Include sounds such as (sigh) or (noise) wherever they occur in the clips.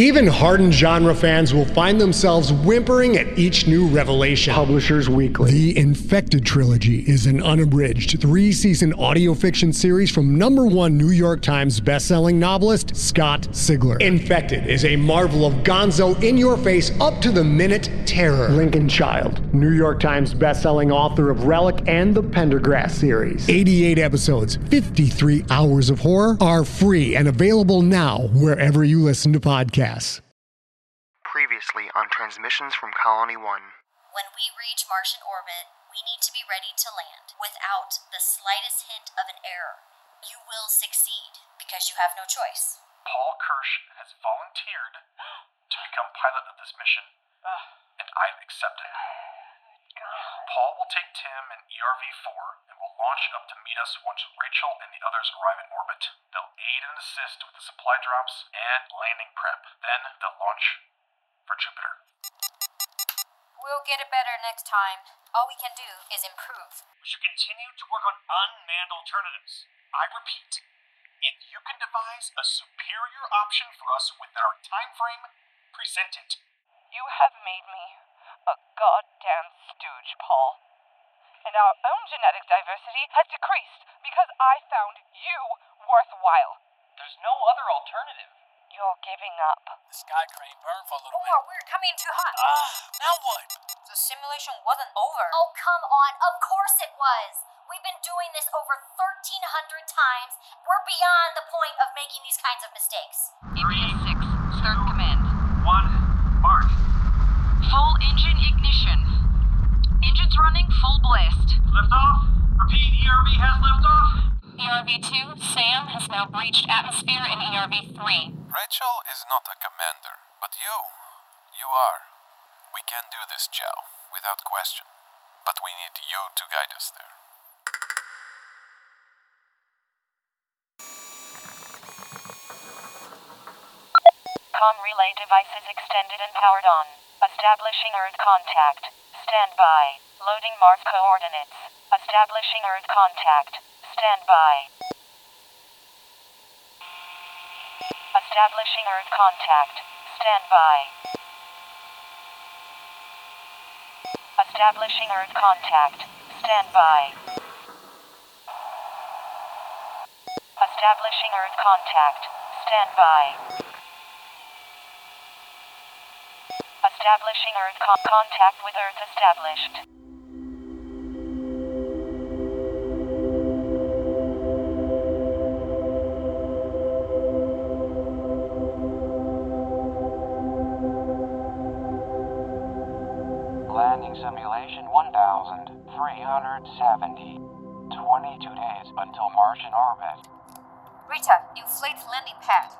Even hardened genre fans will find themselves whimpering at each new revelation. Publishers Weekly. The Infected Trilogy is an unabridged three season audio fiction series from number one New York Times bestselling novelist Scott Sigler. Infected is a marvel of gonzo in your face, up to the minute terror. Lincoln Child, New York Times bestselling author of Relic and the Pendergast series. 88 episodes, 53 hours of horror are free and available now wherever you listen to podcasts. Previously on transmissions from Colony 1. When we reach Martian orbit, we need to be ready to land without the slightest hint of an error. You will succeed because you have no choice. Paul Kirsch has volunteered (gasps) to become pilot of this mission, ah. and I've accepted. Paul will take Tim and ERV 4 and will launch up to meet us once Rachel and the others arrive in orbit. They'll aid and assist with the supply drops and landing prep. Then they'll launch for Jupiter. We'll get it better next time. All we can do is improve. We should continue to work on unmanned alternatives. I repeat, if you can devise a superior option for us within our time frame, present it. You have made me a goddamn stooge, Paul. And our own genetic diversity has decreased because I found you worthwhile. There's no other alternative. You're giving up. The sky crane burned for a little Omar, we're coming too hot. Ah, now what? The simulation wasn't over. Oh, come on. Of course it was. We've been doing this over 1,300 times. We're beyond the point of making these kinds of mistakes. EPS 6, start command. One, mark. Full engine ignition. Engines running full blast. Lift off. Repeat, ERV has lift off. ERV 2, Sam has now breached atmosphere in ERV 3. Rachel is not a commander, but you, you are. We can do this, Jiao, without question. But we need you to guide us there. Com relay devices extended and powered on. Establishing Earth contact. Stand by. Loading Mars coordinates. Establishing Earth contact. Stand by. Establishing Earth contact. Stand by. Establishing Earth contact. Stand by. Establishing Earth contact. Stand by. Establishing Earth con- contact with Earth established. 1370. 22 days until Martian orbit. Rita, inflate landing pad.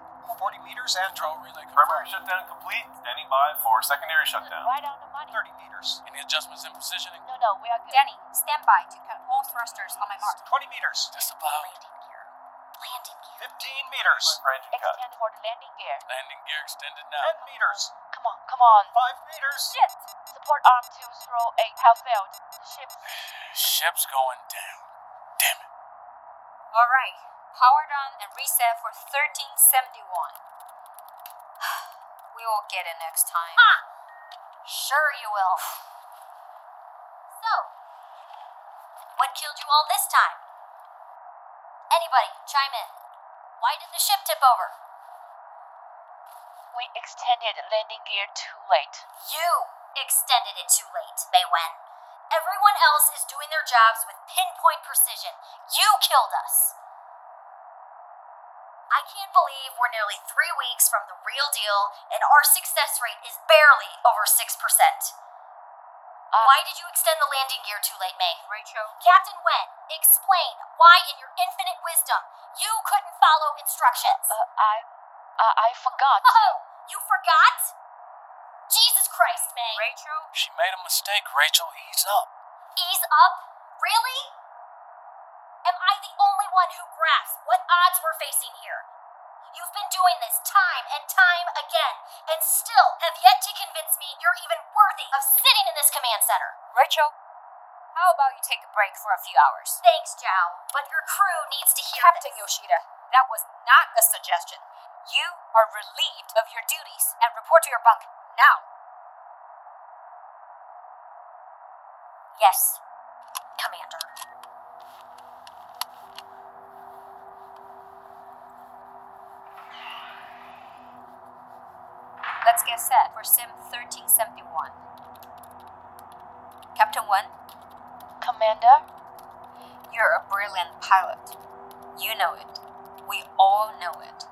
40 meters and control relay. Primary shutdown complete. Standing by for secondary shutdown. Right on the money. 30 meters. Any adjustments in positioning? No, no, we are good. Danny, stand by to cut all thrusters on my mark. 20 meters. Disallowed. Landing gear. Landing gear. 15 meters. Engine cut. Extend toward landing gear. Landing gear extended now. 10 meters. Come on, come on. 5 meters. Shit! Support arm 2, throw 8 have failed. The ship. Ship's going down. Damn it. Alright. Powered on and reset for 1371. (sighs) we will get it next time. Sure you will. So, what killed you all this time? Anybody, chime in. Why did the ship tip over? We extended landing gear too late. You extended it too late, Mei Wen. Everyone else is doing their jobs with pinpoint precision. You killed us. I can't believe we're nearly three weeks from the real deal and our success rate is barely over 6%. Uh, why did you extend the landing gear too late, Mei? Rachel? Captain Wen, explain why, in your infinite wisdom, you couldn't follow instructions. Uh, I. Uh, I forgot. Oh, you forgot? Jesus Christ, Mei. Rachel? She made a mistake, Rachel. Ease up. Ease up? Really? Am I the only one who grasps what odds we're facing here? You've been doing this time and time again, and still have yet to convince me you're even worthy of sitting in this command center. Rachel? How about you take a break for a few hours? Thanks, Jiao, but your crew needs to hear Captain this. Yoshida, that was not a suggestion. You are relieved of your duties and report to your bunk now. Yes, Commander. Let's get set for Sim 1371. Captain Wen? Commander? You're a brilliant pilot. You know it. We all know it.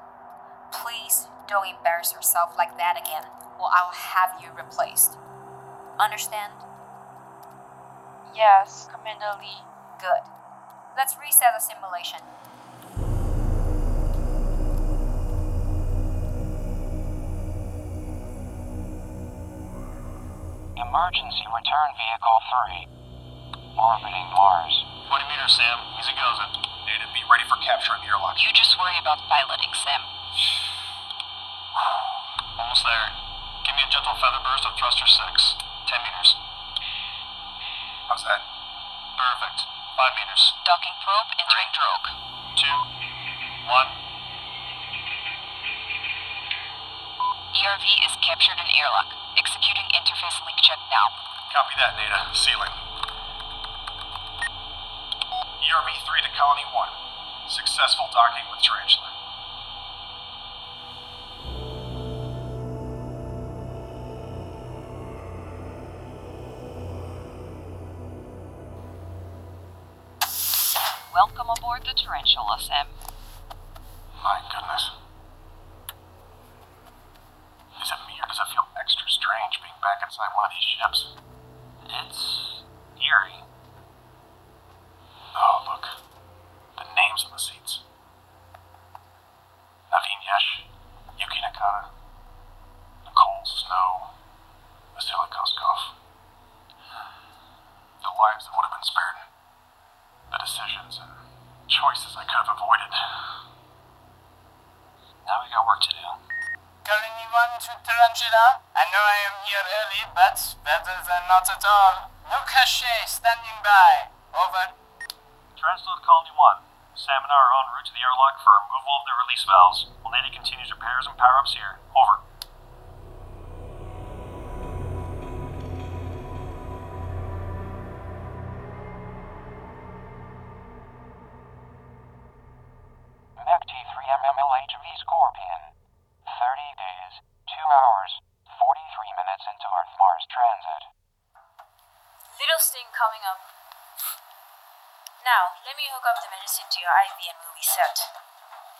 Please don't embarrass yourself like that again, or I'll have you replaced. Understand? Yes, Commander Li. Good. Let's reset the simulation. Emergency return vehicle 3 orbiting Mars. 20 meters, Sam. Easy goes it. Data, be ready for capture in the airlock. You just worry about piloting, Sam. (sighs) Almost there. Give me a gentle feather burst of thruster 6. 10 meters. How's that? Perfect. 5 meters. Docking probe entering drogue. 2. 1. ERV is captured in airlock. Executing interface link check now. Copy that, Neda. Ceiling. ERV-3 to Colony 1. Successful docking with Tarantula. Welcome aboard the Tarantula, Sam. To Tarantula? I know I am here early, but better than not at all. No cachet, standing by. Over. To Colony 1. Sam and I are en route to the airlock for removal of the release valves. While Neda continues repairs and power-ups here. Over. The medicine to your IV and we'll be set.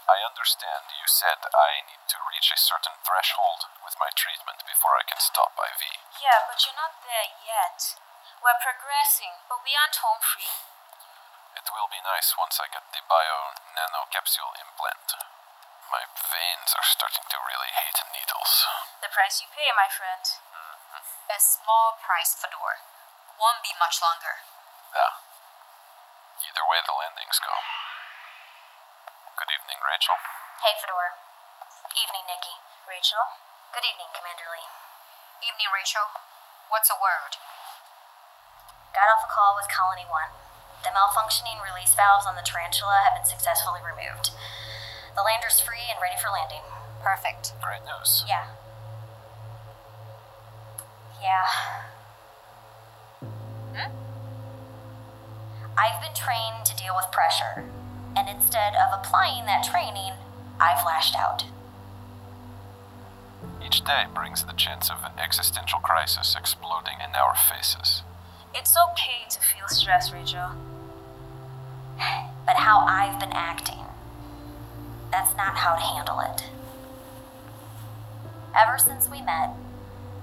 I understand you said I need to reach a certain threshold with my treatment before I can stop IV. Yeah, but you're not there yet. We're progressing, but we aren't home free. It will be nice once I get the bio nano capsule implant. My veins are starting to really hate needles. The price you pay, my friend. Mm-hmm. A small price, Fedor. Won't be much longer. Yeah. Either way the landings go. Good evening, Rachel. Hey, Fedor. Evening, Niki. Rachel? Good evening, Commander Li. Evening, Rachel. What's a word? Got off a call with Colony 1. The malfunctioning release valves on the Tarantula have been successfully removed. The lander's free and ready for landing. Perfect. Great news. Yeah. Yeah, Yeah. Hmm? I've been trained to deal with pressure, and instead of applying that training, I've lashed out. Each day brings the chance of an existential crisis exploding in our faces. It's okay to feel stressed, Rachel. But how I've been acting, that's not how to handle it. Ever since we met,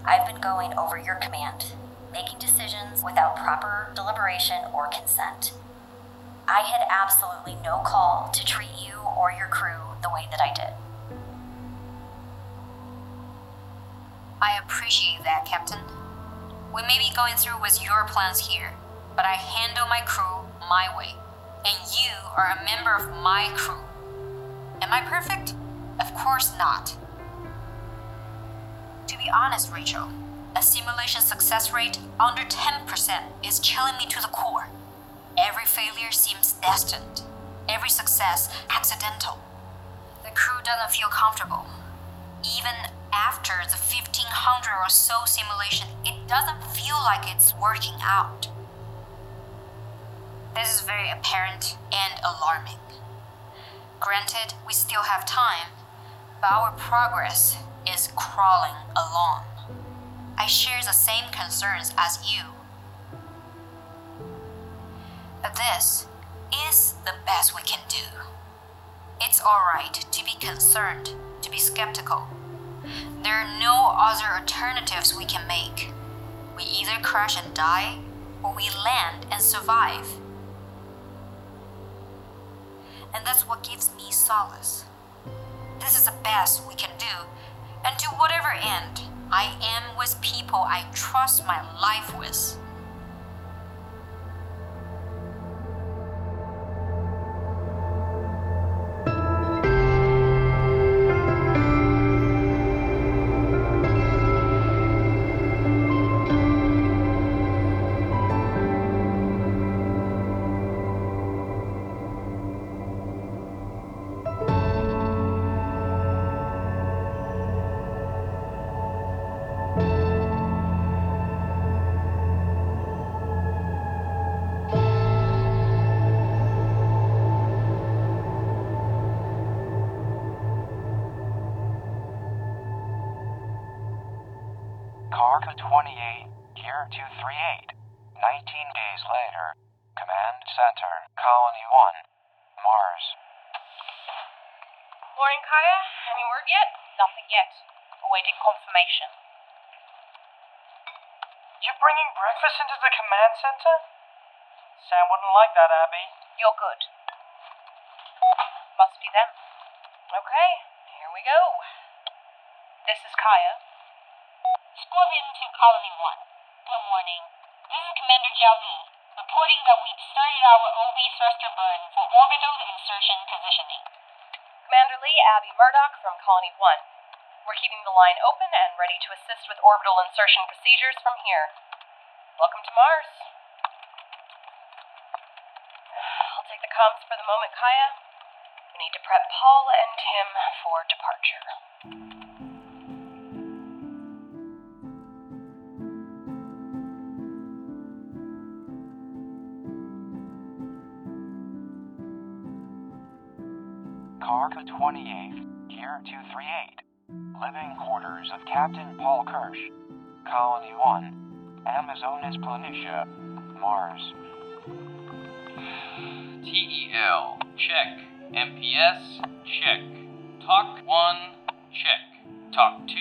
I've been going over your command, making decisions without proper deliberation or consent. I had absolutely no call to treat you or your crew the way that I did. I appreciate that, Captain. We may be going through with your plans here, but I handle my crew my way, and you are a member of my crew. Am I perfect? Of course not. To be honest, Rachel, a simulation success rate under 10% is chilling me to the core. Every failure seems destined, every success accidental. The crew doesn't feel comfortable. Even after the 1500 or so simulation, it doesn't feel like it's working out. This is very apparent and alarming. Granted, we still have time, but our progress is crawling along. I share the same concerns as you. But this is the best we can do. It's alright to be concerned, to be skeptical. There are no other alternatives we can make. We either crash and die, or we land and survive. And that's what gives me solace. This is the best we can do, and to whatever end, I am with people I trust my life with. Any yet? Nothing yet. Awaiting confirmation. You're bringing breakfast into the command center? Sam wouldn't like that, Abby. You're good. Must be them. Okay, here we go. This is Kaia. Scorpion to Colony 1. Good morning. This is Commander Jiao Li, reporting that we've started our OV thruster burn for orbital insertion positioning. Commander Li, Abby Murdoch from Colony 1. We're keeping the line open and ready to assist with orbital insertion procedures from here. Welcome to Mars. I'll take the comms for the moment, Kaia. We need to prep Paul and Tim for departure. Karka 28, Gear 238. Living quarters of Captain Paul Kirsch. Colony 1, Amazonis Planitia, Mars. TEL, check. MPS, check. Talk 1, check. Talk 2,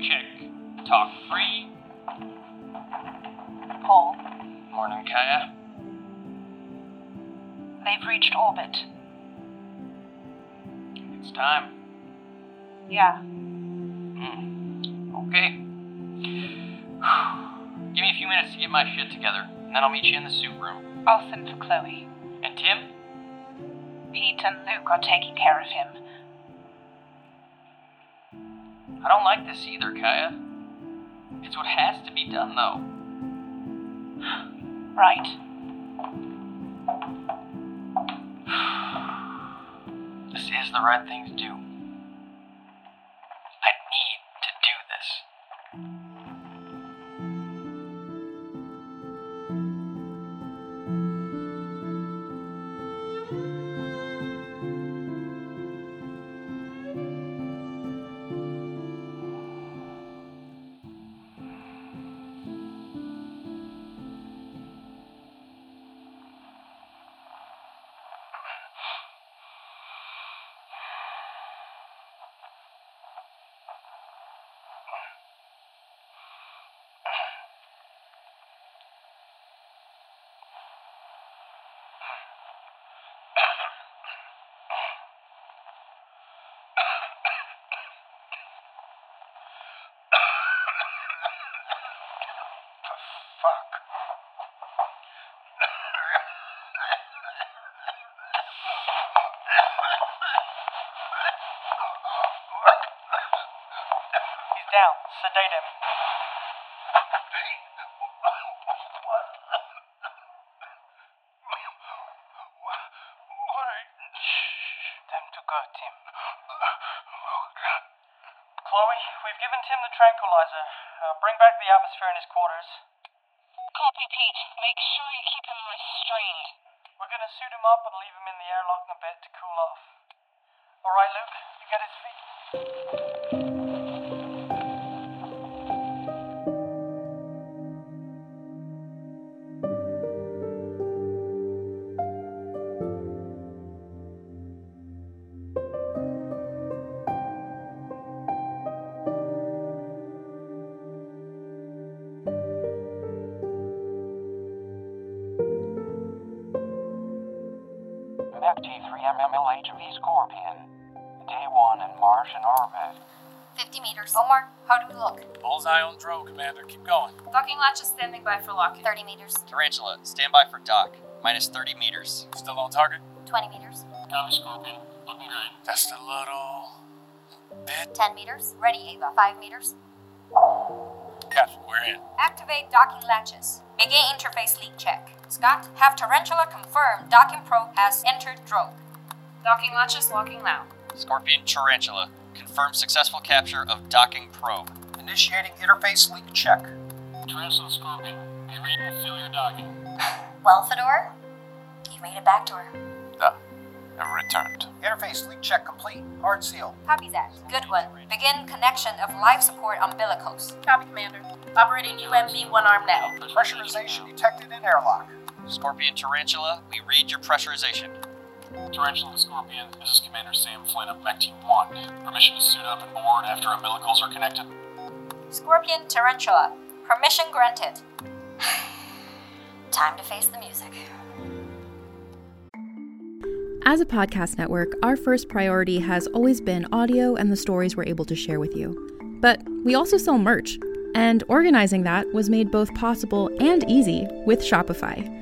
check. Talk 3. Paul, Morning, Kaia. they've reached orbit. Time. Yeah. Hmm. Okay. (sighs) Give me a few minutes to get my shit together, and then I'll meet you in the soup room. I'll send for Chloe. And Tim? Pete and Luc are taking care of him. I don't like this either, Kaia. It's what has to be done, though. (sighs) Right. The right thing to do. Sedate him. Time to go, Tim. Chloe, we've given Tim the tranquilizer. Uh, bring back the atmosphere in his quarters. Copy, Pete. Make sure you keep him restrained. We're gonna suit him up and leave him in the airlock in a bit to cool off. Alright, Luc, you get his feet. Drone, Keep going. Docking latches standing by for lock. 30 meters. Tarantula, stand by for dock. Minus 30 meters. Still on target? 20 meters. Copy, Scorpion. Looking great. Just a little bit. 10 meters. Ready, Ava. 5 meters. Captain, we're in. Activate docking latches. Begin interface leak check. Scott, have Tarantula confirm docking probe has entered drogue. Docking latches locking now. Scorpion Tarantula, confirm successful capture of docking probe. Initiating interface leak check. Tarantula, Scorpion. Be reading and fill your docking. Well, Fedor, you made it back to her. Duh. I've returned. Interface leak check complete. Hard seal. Copy that. Good one. Begin connection of life support umbilicals. Copy, Commander. Operating UMB one arm now. Pressurization detected in airlock. Scorpion Tarantula, we read your pressurization. Tarantula, Scorpion. This is Commander Sam Flynn of Mech Team 1. Permission to suit up and board after umbilicals are connected. Scorpion Tarantula. Permission granted. (sighs) Time to face the music. As a podcast network, our first priority has always been audio and the stories we're able to share with you. But we also sell merch, and organizing that was made both possible and easy with Shopify.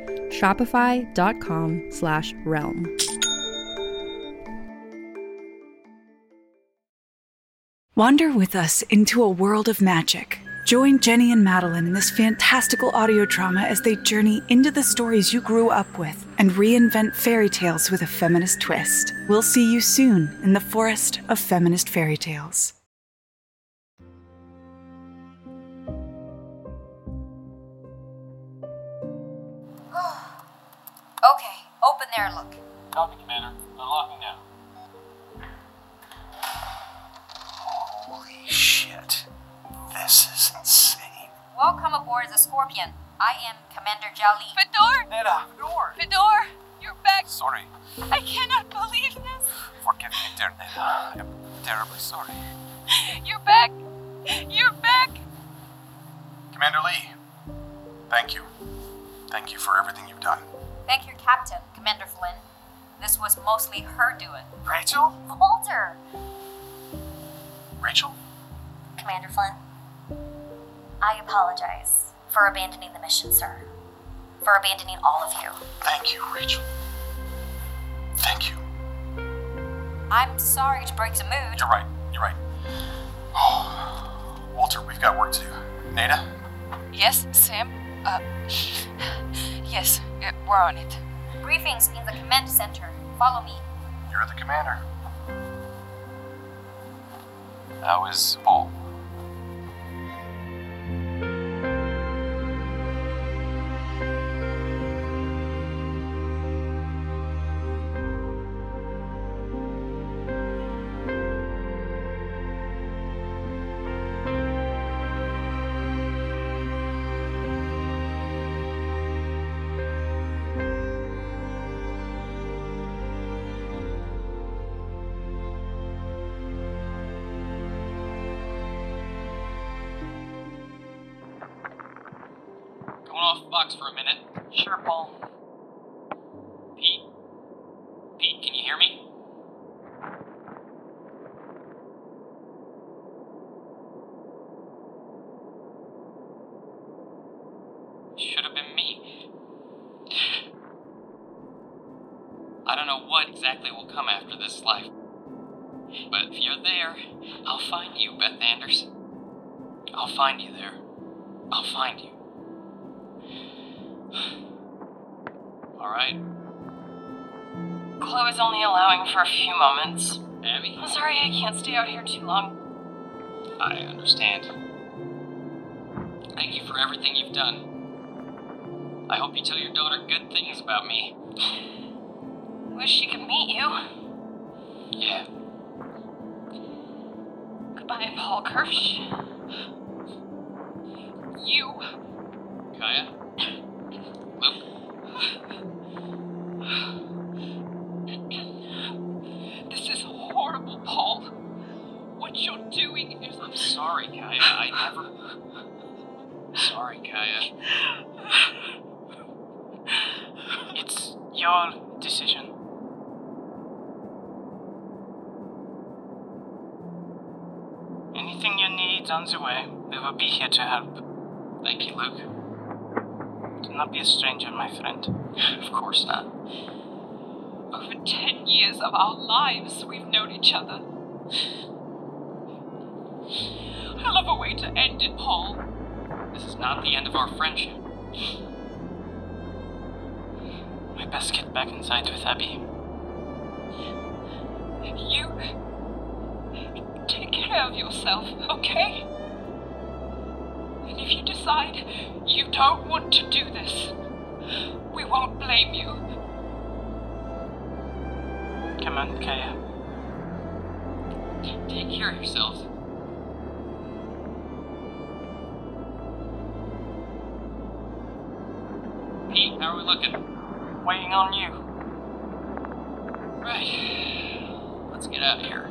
Shopify.com slash realm. Wander with us into a world of magic. Join Jenny and Madeline in this fantastical audio drama as they journey into the stories you grew up with and reinvent fairy tales with a feminist twist. We'll see you soon in the forest of feminist fairy tales. Okay, open there and look. Copy, Commander. Unlocking now. Holy shit. This is insane. Welcome aboard the Scorpion. I am Commander Jiao Li. Fedor! Neda, Fedor! Fedor! You're back! Sorry. I cannot believe this! Forgive me, dear Neda. I'm terribly sorry. You're back! You're back! Commander Li, thank you. Thank you for everything you've done. Thank your captain, Commander Flynn. This was mostly her doing. Rachel? Walter! Rachel? Commander Flynn, I apologize for abandoning the mission, sir. For abandoning all of you. Thank you, Rachel. Thank you. I'm sorry to break the mood. You're right. You're right. Oh, (sighs) Walter, we've got work to do. Neda? Yes, Sam? Uh, (sighs) yes, we're on it. Briefings in the command center. Follow me. You're the commander. How is Paul? I don't know what exactly will come after this life. But if you're there, I'll find you, Beth Anders. I'll find you there. I'll find you. (sighs) Alright. Chloe's only allowing for a few moments. Abby? I'm sorry I can't stay out here too long. I understand. Thank you for everything you've done. I hope you tell your daughter good things about me. (laughs) Wish she could meet you. Yeah. Goodbye, Paul Kirsch. You. Kaia? Luc? This is horrible, Paul. What you're doing is. I'm sorry, Kaia. I never. Sorry, Kaia. (laughs) It's your decision. Anything you need on the way, we will be here to help. Thank you, Luc. Do not be a stranger, my friend. Of course not. Over ten years of our lives, we've known each other. I love a way to end it, Paul. This is not the end of our friendship. I best get back inside with Abby. You. Care of yourself, okay? And if you decide you don't want to do this, we won't blame you. Come on, Kaia. Take care of yourselves. Pete, how are we looking? Waiting on you. Right. Let's get out of here.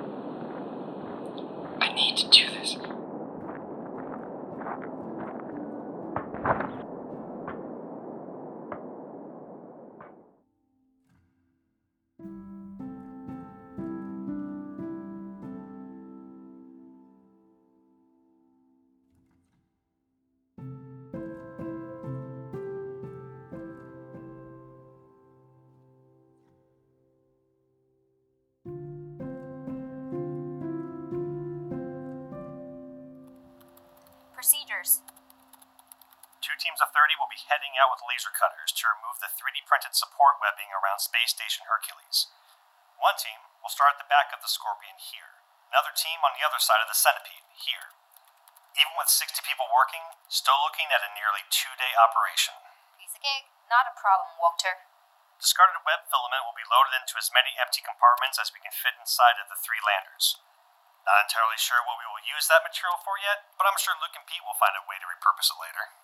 Procedures. Two teams of 30 will be heading out with laser cutters to remove the 3D printed support webbing around Space Station Hercules. One team will start at the back of the Scorpion here, another team on the other side of the Centipede here. Even with 60 people working, still looking at a nearly two day operation. Piece of cake. Not a problem, Walter. Discarded web filament will be loaded into as many empty compartments as we can fit inside of the three landers. Not entirely sure what we will use that material for yet, but I'm sure Luc and Pete will find a way to repurpose it later.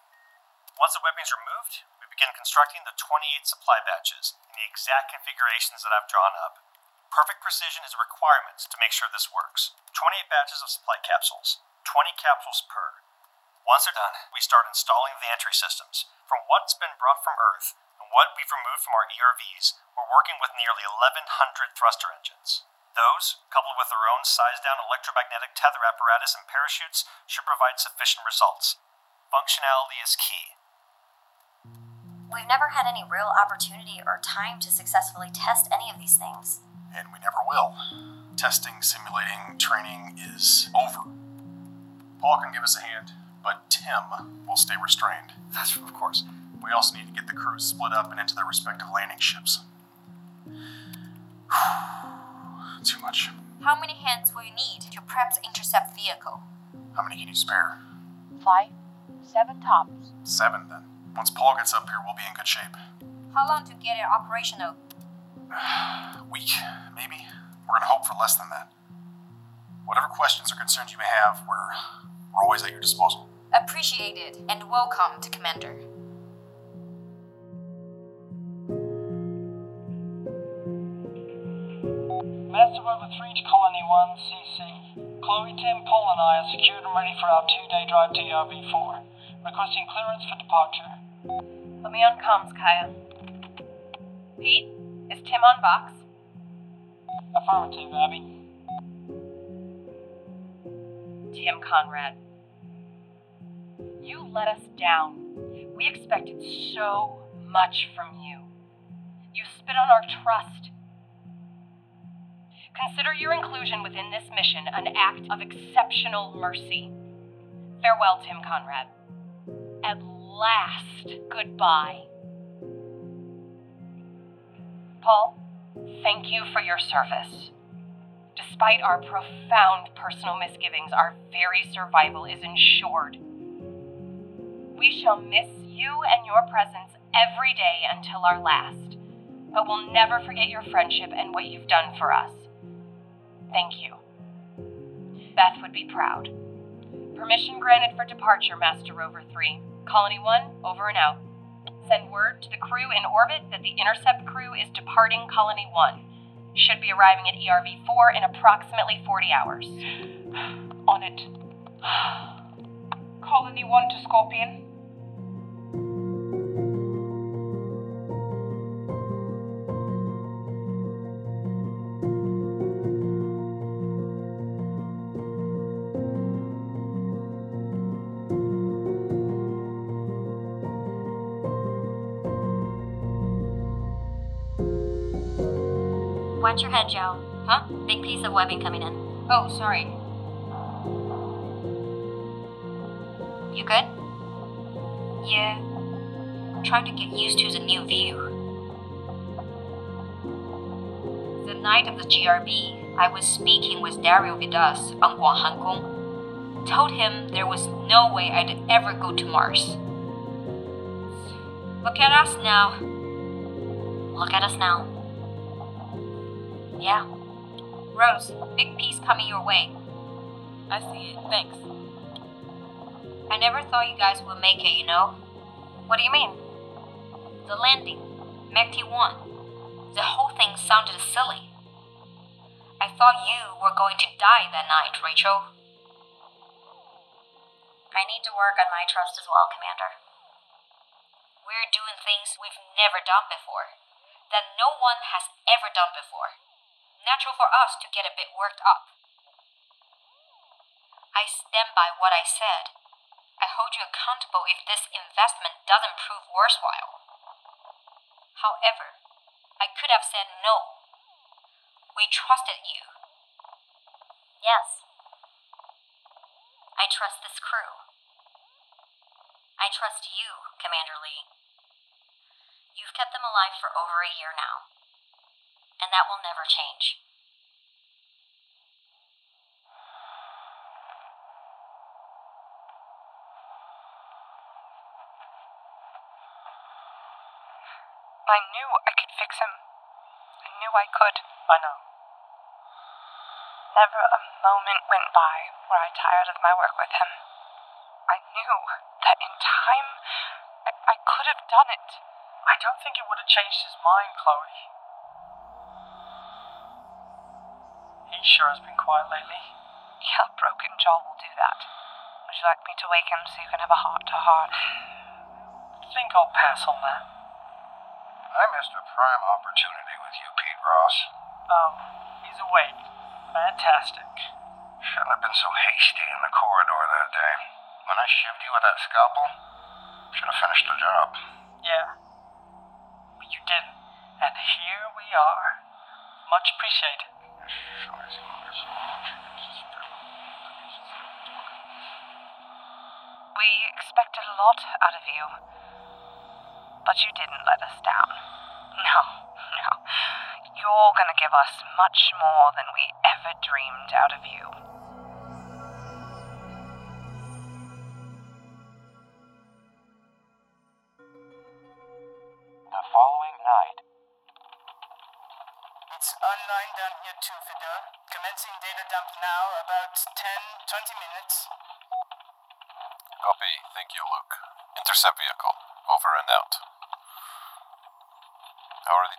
Once the webbing is removed, we begin constructing the 28 supply batches in the exact configurations that I've drawn up. Perfect precision is a requirement to make sure this works. 28 batches of supply capsules, 20 capsules per. Once they're done, we start installing the entry systems. From what's been brought from Earth and what we've removed from our ERVs, we're working with nearly 1,100 thruster engines. Those, coupled with their own sized down electromagnetic tether apparatus and parachutes, should provide sufficient results. Functionality is key. We've never had any real opportunity or time to successfully test any of these things. And we never will. Testing, simulating, training is over. Paul can give us a hand, but Tim will stay restrained. (laughs) That's of course. We also need to get the crews split up and into their respective landing ships. (sighs) Too much. How many hands will you need to prep the intercept vehicle? How many can you spare? Five, seven tops. Seven, then. Once Paul gets up here, we'll be in good shape. How long to get it operational? (sighs) Week, maybe? We're gonna hope for less than that. Whatever questions or concerns you may have, we're, we're always at your disposal. Appreciated and welcome to Commander. Rover 3 to Colony 1, CC. Chloe, Tim, Paul, and I are secured and ready for our two day drive to ERV 4. Requesting clearance for departure. Let me on comms, Kaia. Pete, is Tim on Vox? Affirmative, Abby. Tim Conrad. You let us down. We expected so much from you. You spit on our trust. Consider your inclusion within this mission an act of exceptional mercy. Farewell, Tim Conrad. At last, goodbye. Paul, thank you for your service. Despite our profound personal misgivings, our very survival is ensured. We shall miss you and your presence every day until our last, but we'll never forget your friendship and what you've done for us. Thank you. Beth would be proud. Permission granted for departure, Master Rover 3. Colony 1, over and out. Send word to the crew in orbit that the intercept crew is departing Colony 1. Should be arriving at ERV 4 in approximately 40 hours. On it. Colony 1 to Scorpion. Watch your head, Joe. Huh? Big piece of webbing coming in. Oh, sorry. You good? Yeah. Trying to get used to the new view. The night of the GRB, I was speaking with Dario Vidas on Guanghan Gong. Told him there was no way I'd ever go to Mars. Look at us now. Look at us now. Yeah. Rose, big piece coming your way. I see it. Thanks. I never thought you guys would make it, you know? What do you mean? The landing, Mech Team 1. The whole thing sounded silly. I thought you were going to die that night, Rachel. I need to work on my trust as well, Commander. We're doing things we've never done before, that no one has ever done before natural for us to get a bit worked up. I stand by what I said. I hold you accountable if this investment doesn't prove worthwhile. However, I could have said no. We trusted you. Yes. I trust this crew. I trust you, Commander Li. You've kept them alive for over a year now and that will never change. I knew I could fix him. I knew I could. I know. Never a moment went by where I tired of my work with him. I knew that in time I, I could have done it. I don't think it would have changed his mind, Chloe. He sure has been quiet lately. Yeah, broken jaw will do that. Would you like me to wake him so you can have a heart to heart? I think I'll pass on that. I missed a prime opportunity with you, Pete Ross. Oh, he's awake. Fantastic. Shouldn't have been so hasty in the corridor that day. When I shivved you with that scalpel, should have finished the job. Yeah. But you didn't. And here we are. Much appreciated. We expected a lot out of you, but you didn't let us down. No, no. You're gonna give us much more than we ever dreamed out of you.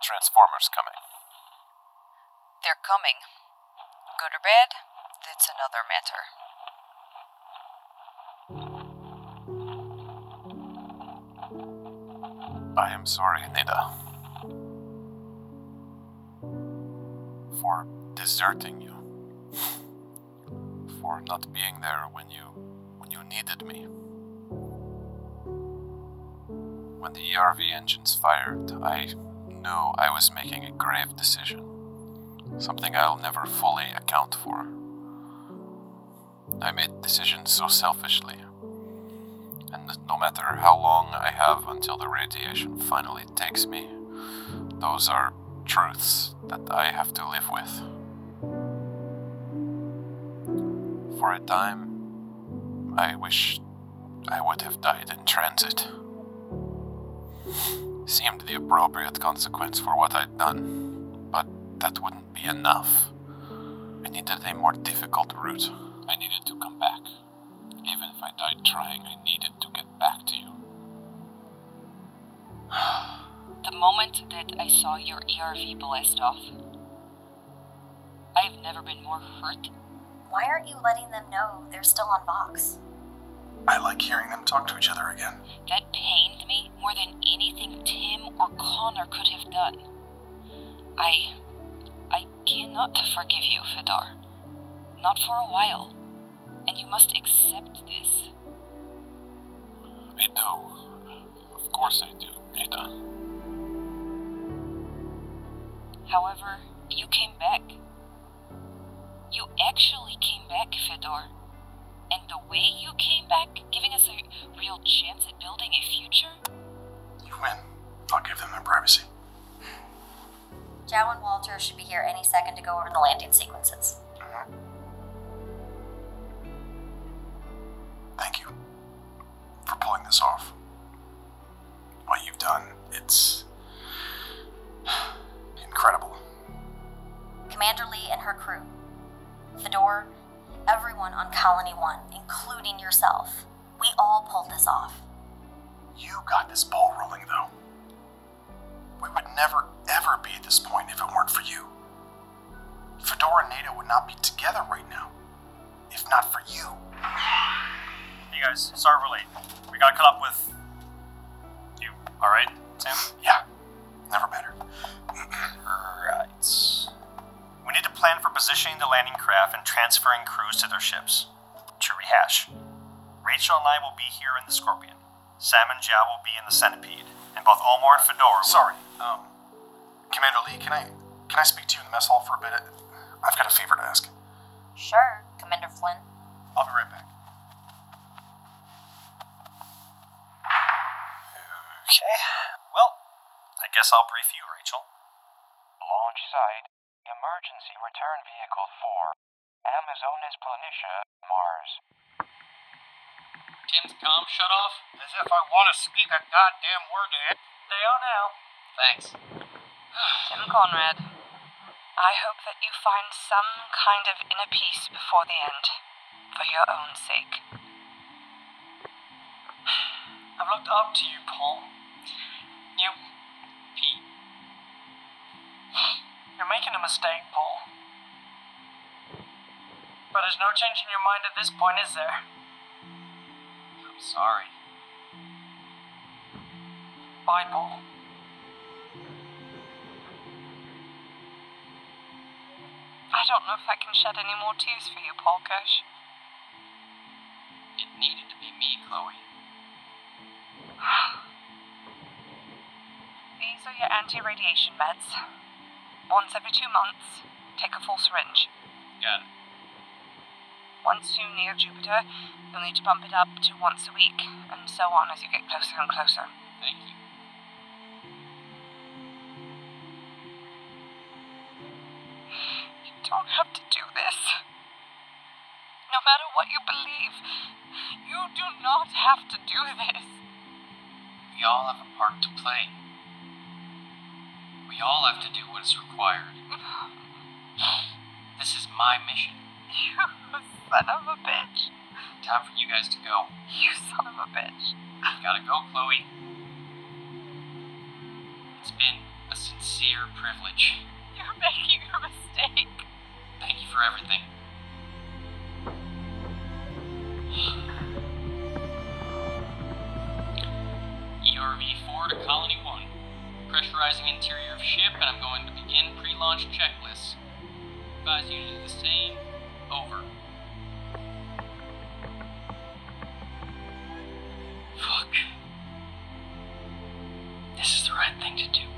Transformers coming? They're coming. Good or bad, that's another matter. I am sorry, Neda. For deserting you. For not being there when you when you needed me. When the ERV engines fired, I knew I was making a grave decision. Something I'll never fully account for. I made decisions so selfishly. And no matter how long I have until the radiation finally takes me, those are truths that I have to live with. For a time, I wish I would have died in transit. Seemed the appropriate consequence for what I'd done, but that wouldn't be enough. I needed a more difficult route. I needed to come back. Even if I died trying, I needed to get back to you. (sighs) The moment that I saw your ERV blast off, I've never been more hurt. Why aren't you letting them know they're still on Vox? I like hearing them talk to each other again. That pained me more than anything Tim or Connor could have done. I. I cannot forgive you, Fedor. Not for a while. And you must accept this. I do. Of course I do, Neda. However, you came back. You actually came back, Fedor. And the way you came back, giving us a real chance at building a future? You win. I'll give them their privacy. Joe and Walter should be here any second to go over the landing sequences. Mm-hmm. Thank you for pulling this off. What you've done, it's (sighs) incredible. Commander Li and her crew, Fedor, everyone on Colony 1, including yourself, we all pulled this off. You got this ball rolling, though. We would never, ever be at this point if it weren't for you. Fedor and Neda would not be together right now if not for you. Hey guys, sorry we're late. We got caught up with. You alright, Sam? Yeah, positioning the landing craft and transferring crews to their ships. To rehash, Rachel and I will be here in the Scorpion. Sam and Jiao will be in the Centipede, and both Omar and Fedor. Sorry, um, Commander Li, can I can I speak to you in the mess hall for a bit? I've got a favor to ask. Sure, Commander Flynn. I'll be right back. Okay. Well, I guess I'll brief you, Rachel. launch site, emergency return vehicle 4, Amazonis Planitia, Mars. Tim's comm shut off? As if I want to speak a goddamn word to it. They are now. Thanks. Tim Conrad, I hope that you find some kind of inner peace before the end, for your own sake. I've looked up to you, Paul. You. Pete. You're making a mistake, Paul. But there's no changing your mind at this point, is there? I'm sorry. Bye, Paul. I don't know if I can shed any more tears for you, Paul Kirsch. It needed to be me, Chloe. (sighs) These are your anti radiation meds. Once every two months, take a full syringe. Got it. Once you near Jupiter, you'll need to bump it up to once a week, and so on as you get closer and closer. Thank you. You don't have to do this. No matter what you believe, you do not have to do this. We all have a part to play. We all have to do what is required. This is my mission. You (laughs) son of a bitch. Time for you guys to go. You son of a bitch. Gotta go, Chloe. It's been a sincere privilege. You're making a mistake. Thank you for everything. ERV 4 to Colony 1. Pressurizing interior of ship, and I'm going to begin pre launch checklists. Advise you to do the same. Over. Fuck. This is the right thing to do.